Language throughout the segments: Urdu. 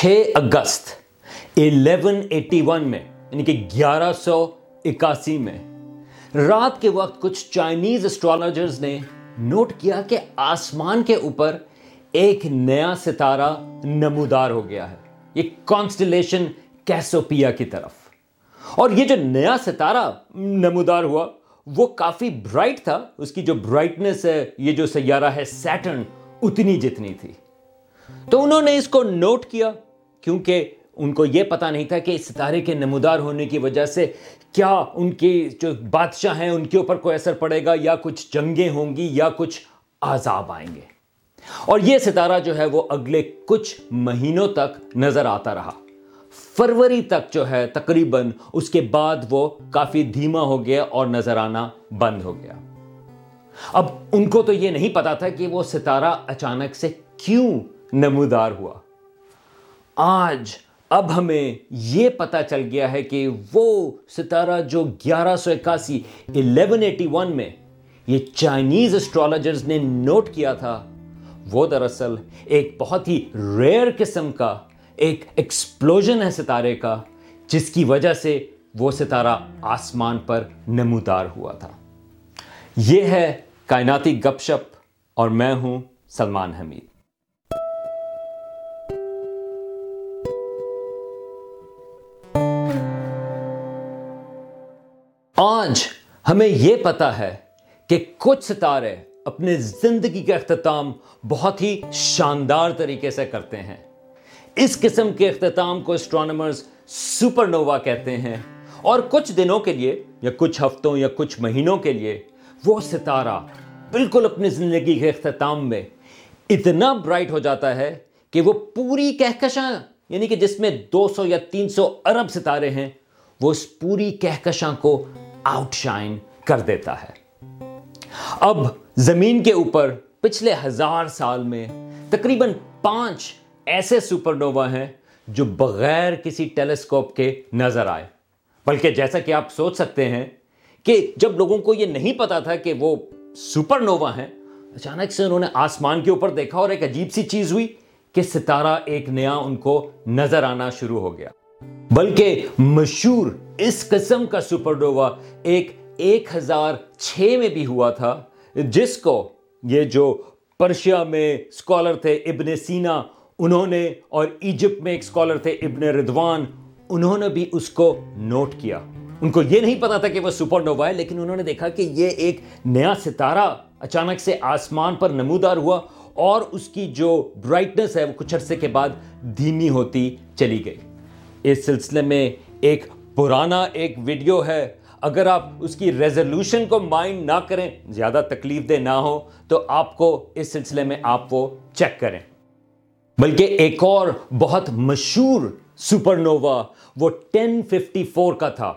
چھ اگست الیون ایٹی ون میں یعنی کہ گیارہ سو اکاسی میں، رات کے وقت کچھ چائنیز اسٹرالوجرز نے نوٹ کیا کہ آسمان کے اوپر ایک نیا ستارہ نمودار ہو گیا ہے۔ یہ کانسٹلیشن کیسوپیا کی طرف۔ اور یہ جو نیا ستارہ نمودار ہوا، وہ کافی برائٹ تھا۔ اس کی جو برائٹنس ہے، یہ جو سیارہ ہے سیٹرن اتنی جتنی تھی۔ تو انہوں نے اس کو نوٹ کیا۔ کیونکہ ان کو یہ پتا نہیں تھا کہ اس ستارے کے نمودار ہونے کی وجہ سے کیا ان کی جو بادشاہ ہیں ان کے اوپر کوئی اثر پڑے گا یا کچھ جنگیں ہوں گی یا کچھ عذاب آئیں گے۔ اور یہ ستارہ جو ہے وہ اگلے کچھ مہینوں تک نظر آتا رہا۔ فروری تک جو ہے تقریباً اس کے بعد وہ کافی دھیما ہو گیا اور نظر آنا بند ہو گیا۔ اب ان کو تو یہ نہیں پتا تھا کہ وہ ستارہ اچانک سے کیوں نمودار ہوا۔ آج اب ہمیں یہ پتا چل گیا ہے کہ وہ ستارہ جو گیارہ سو اکاسی، الیون ایٹی ون میں یہ چائنیز اسٹرالوجرز نے نوٹ کیا تھا، وہ دراصل ایک بہت ہی ریئر قسم کا، ایک ایکسپلوژن ہے ستارے کا، جس کی وجہ سے وہ ستارہ آسمان پر نمودار ہوا تھا۔ یہ ہے کائناتی گپ شپ اور میں ہوں سلمان حمید۔ آج ہمیں یہ پتا ہے کہ کچھ ستارے اپنے زندگی کا اختتام بہت ہی شاندار طریقے سے کرتے ہیں۔ اس قسم کے اختتام کو اسٹرانومرز سپر نووا کہتے ہیں۔ اور کچھ دنوں کے لیے یا کچھ ہفتوں یا کچھ مہینوں کے لیے وہ ستارہ بالکل اپنی زندگی کے اختتام میں اتنا برائٹ ہو جاتا ہے کہ وہ پوری کہکشاں یعنی کہ جس میں دو سو یا تین سو ارب ستارے ہیں، وہ اس پوری کہکشاں کو آؤٹ شائن کر دیتا ہے۔ اب زمین کے اوپر پچھلے ہزار سال میں تقریباً پانچ ایسے سپر نووا ہیں جو بغیر کسی ٹیلیسکوپ کے نظر آئے۔ بلکہ جیسا کہ آپ سوچ سکتے ہیں کہ جب لوگوں کو یہ نہیں پتا تھا کہ وہ سپر نووا ہیں، اچانک سے انہوں نے آسمان کے اوپر دیکھا اور ایک عجیب سی چیز ہوئی کہ ستارہ ایک نیا ان کو نظر آنا شروع ہو گیا۔ بلکہ مشہور اس قسم کا سپر نووا ایک ایک ہزار چھ میں بھی ہوا تھا، جس کو یہ جو پرشیا میں اسکالر تھے ابن سینا، انہوں نے اور ایجپٹ میں ایک اسکالر تھے ابن ردوان انہوں نے بھی اس کو نوٹ کیا۔ ان کو یہ نہیں پتا تھا کہ وہ سپر نووا ہے، لیکن انہوں نے دیکھا کہ یہ ایک نیا ستارہ اچانک سے آسمان پر نمودار ہوا اور اس کی جو برائٹنس ہے، وہ کچھ عرصے کے بعد دھیمی ہوتی چلی گئی۔ اس سلسلے میں ایک پرانا ایک ویڈیو ہے۔ اگر آپ اس کی ریزولوشن کو مائنڈ نہ کریں، زیادہ تکلیف دہ نہ ہو، تو آپ کو اس سلسلے میں آپ وہ چیک کریں۔ بلکہ ایک اور بہت مشہور سپر نووا وہ ٹین ففٹی فور کا تھا۔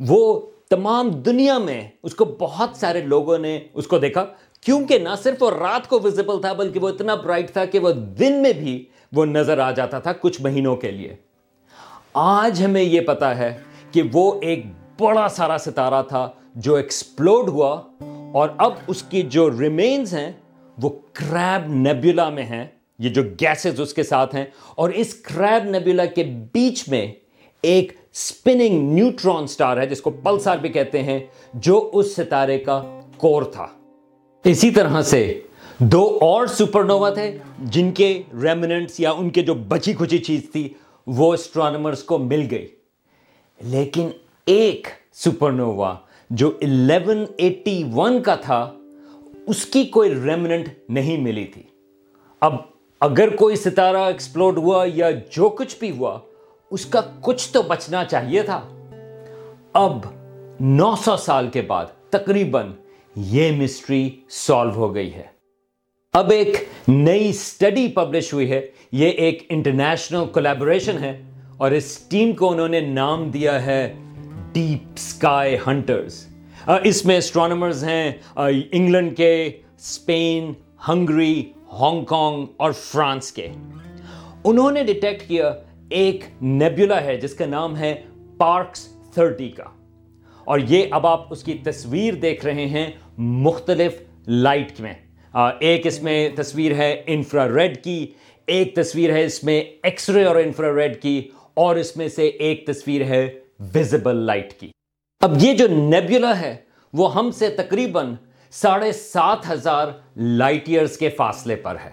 وہ تمام دنیا میں اس کو بہت سارے لوگوں نے اس کو دیکھا۔ کیونکہ نہ صرف وہ رات کو ویزیبل تھا، بلکہ وہ اتنا برائٹ تھا کہ وہ دن میں بھی وہ نظر آ جاتا تھا کچھ مہینوں کے لیے۔ آج ہمیں یہ پتا ہے کہ وہ ایک بڑا سارا ستارہ تھا جو ایکسپلوڈ ہوا اور اب اس کی جو ریمینز ہیں، وہ کریب نیبیولا میں ہیں۔ یہ جو گیسز اس کے ساتھ ہیں۔ اور اس کریب نیبیولا کے بیچ میں ایک سپننگ نیوٹرون سٹار ہے، جس کو پلسار بھی کہتے ہیں، جو اس ستارے کا کور تھا۔ اسی طرح سے دو اور سپر نووا تھے، جن کے ریمننٹس یا ان کے جو بچی کھچی چیز تھی وہ اسٹرانومرز کو مل گئی۔ لیکن ایک سپر نووا جو الیون ایٹی ون کا تھا، اس کی کوئی ریمننٹ نہیں ملی تھی۔ اب اگر کوئی ستارہ ایکسپلوڈ ہوا یا جو کچھ بھی ہوا، اس کا کچھ تو بچنا چاہیے تھا۔ اب نو سو سال کے بعد تقریباً یہ مسٹری سالو ہو گئی ہے۔ اب ایک نئی اسٹڈی پبلش ہوئی ہے۔ یہ ایک انٹرنیشنل کولیبوریشن ہے اور اس ٹیم کو انہوں نے نام دیا ہے ڈیپ اسکائی ہنٹرز اس میں اسٹرانومرز ہیں۔ انگلینڈ کے، اسپین، ہنگری، ہانگ کانگ اور فرانس کے۔ انہوں نے ڈیٹیکٹ کیا ایک نیبولا ہے جس کا نام ہے پارکس تھرٹی کا۔ اور یہ اب آپ اس کی تصویر دیکھ رہے ہیں مختلف لائٹ میں۔ ایک اس میں تصویر ہے انفرا ریڈ کی، ایک تصویر ہے اس میں ایکس رے اور انفرا ریڈ کی، اور اس میں سے ایک تصویر ہے ویزیبل لائٹ کی۔ اب یہ جو نیبیولا ہے، وہ ہم سے تقریباً ساڑھے سات ہزار لائٹ ایئرز کے فاصلے پر ہے۔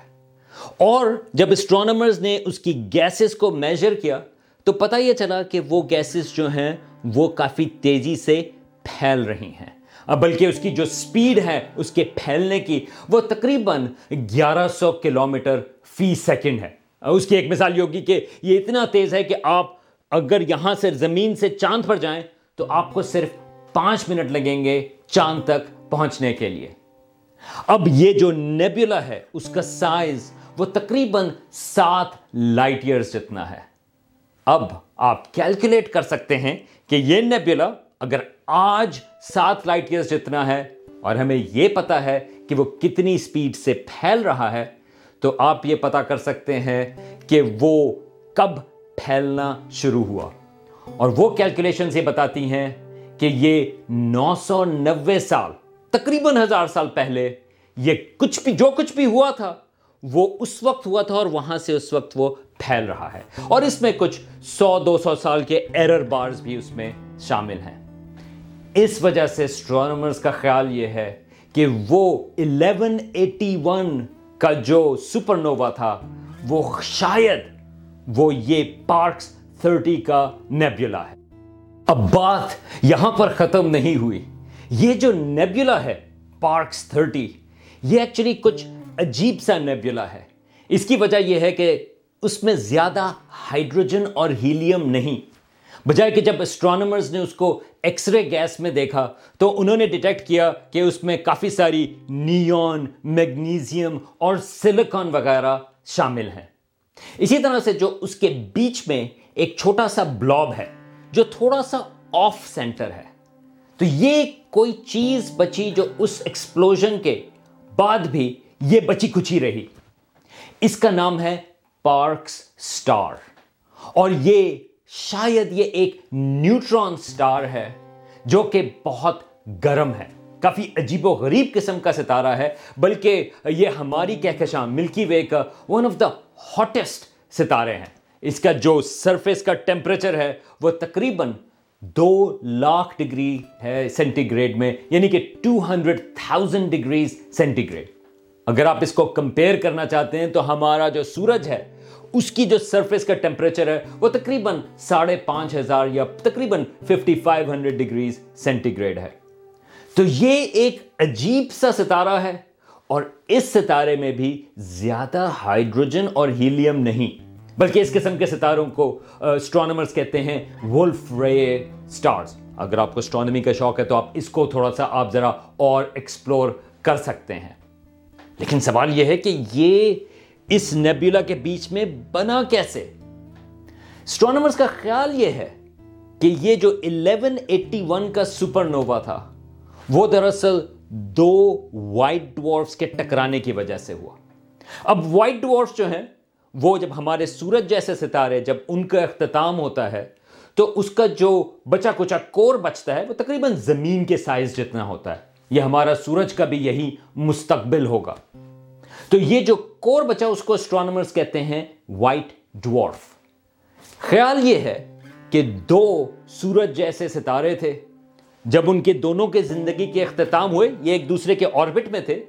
اور جب اسٹرانومرز نے اس کی گیسز کو میجر کیا، تو پتہ یہ چلا کہ وہ گیسز جو ہیں، وہ کافی تیزی سے پھیل رہی ہیں۔ بلکہ اس کی جو سپیڈ ہے اس کے پھیلنے کی وہ تقریباً گیارہ سو کلومیٹر فی سیکنڈ ہے۔ اس کی ایک مثال یہ ہوگی کہ یہ اتنا تیز ہے کہ آپ اگر یہاں سے زمین سے چاند پر جائیں تو آپ کو صرف پانچ منٹ لگیں گے چاند تک پہنچنے کے لیے۔ اب یہ جو نیبیولا ہے، اس کا سائز وہ تقریباً سات لائٹ ایئرز جتنا ہے۔ اب آپ کیلکولیٹ کر سکتے ہیں کہ یہ نیبیولا اگر آج سات لائٹ ایئرز جتنا ہے اور ہمیں یہ پتا ہے کہ وہ کتنی سپیڈ سے پھیل رہا ہے، تو آپ یہ پتا کر سکتے ہیں کہ وہ کب پھیلنا شروع ہوا۔ اور وہ کیلکولیشن یہ بتاتی ہیں کہ یہ نو سو نوے سال، تقریباً ہزار سال پہلے، یہ کچھ بھی، جو کچھ بھی ہوا تھا، وہ اس وقت ہوا تھا اور وہاں سے اس وقت وہ پھیل رہا ہے۔ اور اس میں کچھ سو، دو سو سال کے ایرر بارز بھی اس میں شامل ہیں۔ اس وجہ سے اسٹرانومرز کا خیال یہ ہے کہ وہ 1181 کا جو سپر نووا تھا، وہ شاید وہ یہ پارکس 30 کا نیبیولا ہے۔ اب بات یہاں پر ختم نہیں ہوئی۔ یہ جو نیبیولا ہے پارکس 30 یہ ایکچولی کچھ عجیب سا نیبیولا ہے۔ اس کی وجہ یہ ہے کہ اس میں زیادہ ہائیڈروجن اور ہیلیم نہیں۔ بجائے کہ جب اسٹرانومرز نے اس کو ایکس رے گیس میں دیکھا تو انہوں نے ڈیٹیکٹ کیا کہ اس میں کافی ساری نیون میگنیزیم اور سلیکان وغیرہ شامل ہیں۔ اسی طرح سے جو اس کے بیچ میں ایک چھوٹا سا بلاب ہے جو تھوڑا سا آف سینٹر ہے۔ تو یہ کوئی چیز بچی جو اس ایکسپلوژن کے بعد بھی یہ بچی کچھ ہی رہی۔ اس کا نام ہے پارکس سٹار اور یہ شاید یہ ایک نیوٹران سٹار ہے جو کہ بہت گرم ہے۔ کافی عجیب و غریب قسم کا ستارہ ہے، بلکہ یہ ہماری کہکشاں ملکی وے کا ون آف دا ہاٹسٹ ستارے ہیں۔ اس کا جو سرفیس کا ٹیمپریچر ہے، وہ تقریباً دو لاکھ ڈگری ہے سینٹی گریڈ میں یعنی کہ two hundred thousand degrees centigrade اگر آپ اس کو کمپیئر کرنا چاہتے ہیں تو ہمارا جو سورج ہے اس کی جو سرفیس کا ٹیمپریچر ہے، وہ تقریباً ساڑھے پانچ ہزار یا تقریباً fifty five hundred degrees centigrade ہے۔ تو یہ ایک عجیب سا ستارہ ہے اور اس ستارے میں بھی زیادہ ہائیڈروجن اور ہیلیم نہیں، بلکہ اس قسم کے ستاروں کو اسٹرانومرز کہتے ہیں ولف رے سٹارز اگر آپ کو اسٹرانومی کا شوق ہے تو آپ اس کو تھوڑا سا آپ ذرا اور ایکسپلور کر سکتے ہیں۔ لیکن سوال یہ ہے کہ یہ اس نیبیولا کے بیچ میں بنا کیسے؟ اسٹرانومرز کا خیال یہ ہے کہ یہ جو 1181 کا سپر نووا تھا، وہ دراصل دو وائٹ ڈوارفز کے ٹکرانے کی وجہ سے ہوا۔ اب وائٹ ڈوارفز جو ہیں، وہ جب ہمارے سورج جیسے ستارے، جب ان کا اختتام ہوتا ہے، تو اس کا جو بچا کچا کور بچتا ہے، وہ تقریباً زمین کے سائز جتنا ہوتا ہے۔ یہ ہمارا سورج کا بھی یہی مستقبل ہوگا۔ تو یہ جو کور بچا اس کو اسٹرانومرز کہتے ہیں وائٹ ڈوارف خیال یہ ہے کہ دو سورج جیسے ستارے تھے۔ جب ان کے دونوں کے زندگی کے اختتام ہوئے، یہ ایک دوسرے کے آربٹ میں تھے،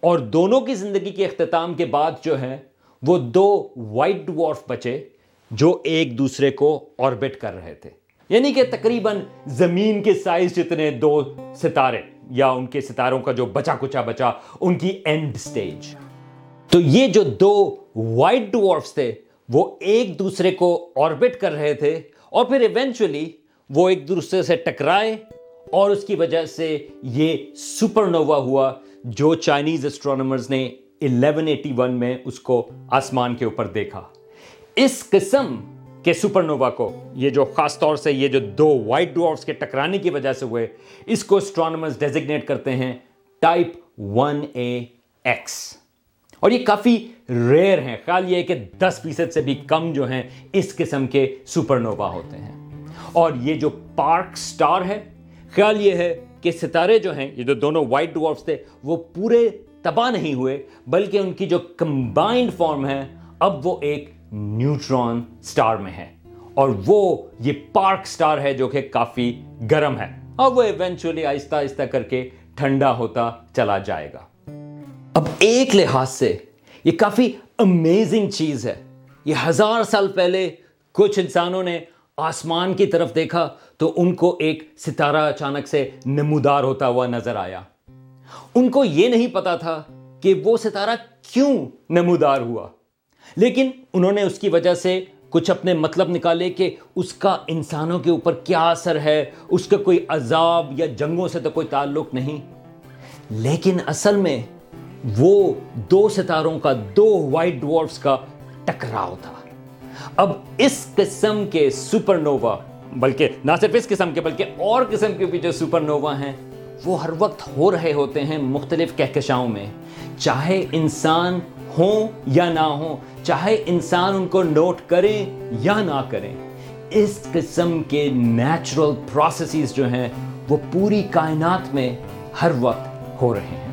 اور دونوں کی زندگی کے اختتام کے بعد جو ہے وہ دو وائٹ ڈوارف بچے جو ایک دوسرے کو آربٹ کر رہے تھے۔ یعنی کہ تقریباً زمین کے سائز جتنے دو ستارے۔ یا ان کے ستاروں کا جو بچا کچا بچا، ان کی اینڈ سٹیج تو یہ جو دو وائٹ ڈوارفز تھے، وہ ایک دوسرے کو آربٹ کر رہے تھے اور پھر ایونچولی وہ ایک دوسرے سے ٹکرائے اور اس کی وجہ سے یہ سپر نووا ہوا، جو چائنیز اسٹرانومرز نے 1181 میں اس کو آسمان کے اوپر دیکھا۔ اس قسم کے سپر نووا کو، یہ جو خاص طور سے یہ جو دو وائٹ ڈوارفز کے ٹکرانے کی وجہ سے ہوئے، اس کو اسٹرانومرز ڈیزگنیٹ کرتے ہیں ٹائپ 1A ایکس اور یہ کافی ریئر ہیں۔ خیال یہ ہے کہ دس فیصد سے بھی کم جو ہیں اس قسم کے سپر نووا ہوتے ہیں۔ اور یہ جو پارک سٹار ہے، خیال یہ ہے کہ ستارے جو ہیں، یہ جو دونوں وائٹ ڈوارفز تھے، وہ پورے تباہ نہیں ہوئے، بلکہ ان کی جو کمبائنڈ فارم ہے اب وہ ایک نیوٹرون سٹار میں ہے اور وہ یہ پارک سٹار ہے جو کہ کافی گرم ہے۔ اور وہ ایونچولی آہستہ آہستہ کر کے ٹھنڈا ہوتا چلا جائے گا۔ اب ایک لحاظ سے یہ کافی امیزنگ چیز ہے۔ یہ ہزار سال پہلے کچھ انسانوں نے آسمان کی طرف دیکھا تو ان کو ایک ستارہ اچانک سے نمودار ہوتا ہوا نظر آیا۔ ان کو یہ نہیں پتا تھا کہ وہ ستارہ کیوں نمودار ہوا۔ لیکن انہوں نے اس کی وجہ سے کچھ اپنے مطلب نکالے کہ اس کا انسانوں کے اوپر کیا اثر ہے، اس کا کوئی عذاب یا جنگوں سے تو کوئی تعلق نہیں۔ لیکن اصل میں وہ دو ستاروں کا، دو وائٹ ڈوارفز کا ٹکراؤ تھا۔ اب اس قسم کے سپر نووا بلکہ نہ صرف اس قسم کے، بلکہ اور قسم کے بھی جو سپر نووا ہیں، وہ ہر وقت ہو رہے ہوتے ہیں مختلف کہکشاؤں میں۔ چاہے انسان ہوں یا نہ ہوں، چاہے انسان ان کو نوٹ کریں یا نہ کریں اس قسم کے نیچرل پروسیسز جو ہیں، وہ پوری کائنات میں ہر وقت ہو رہے ہیں۔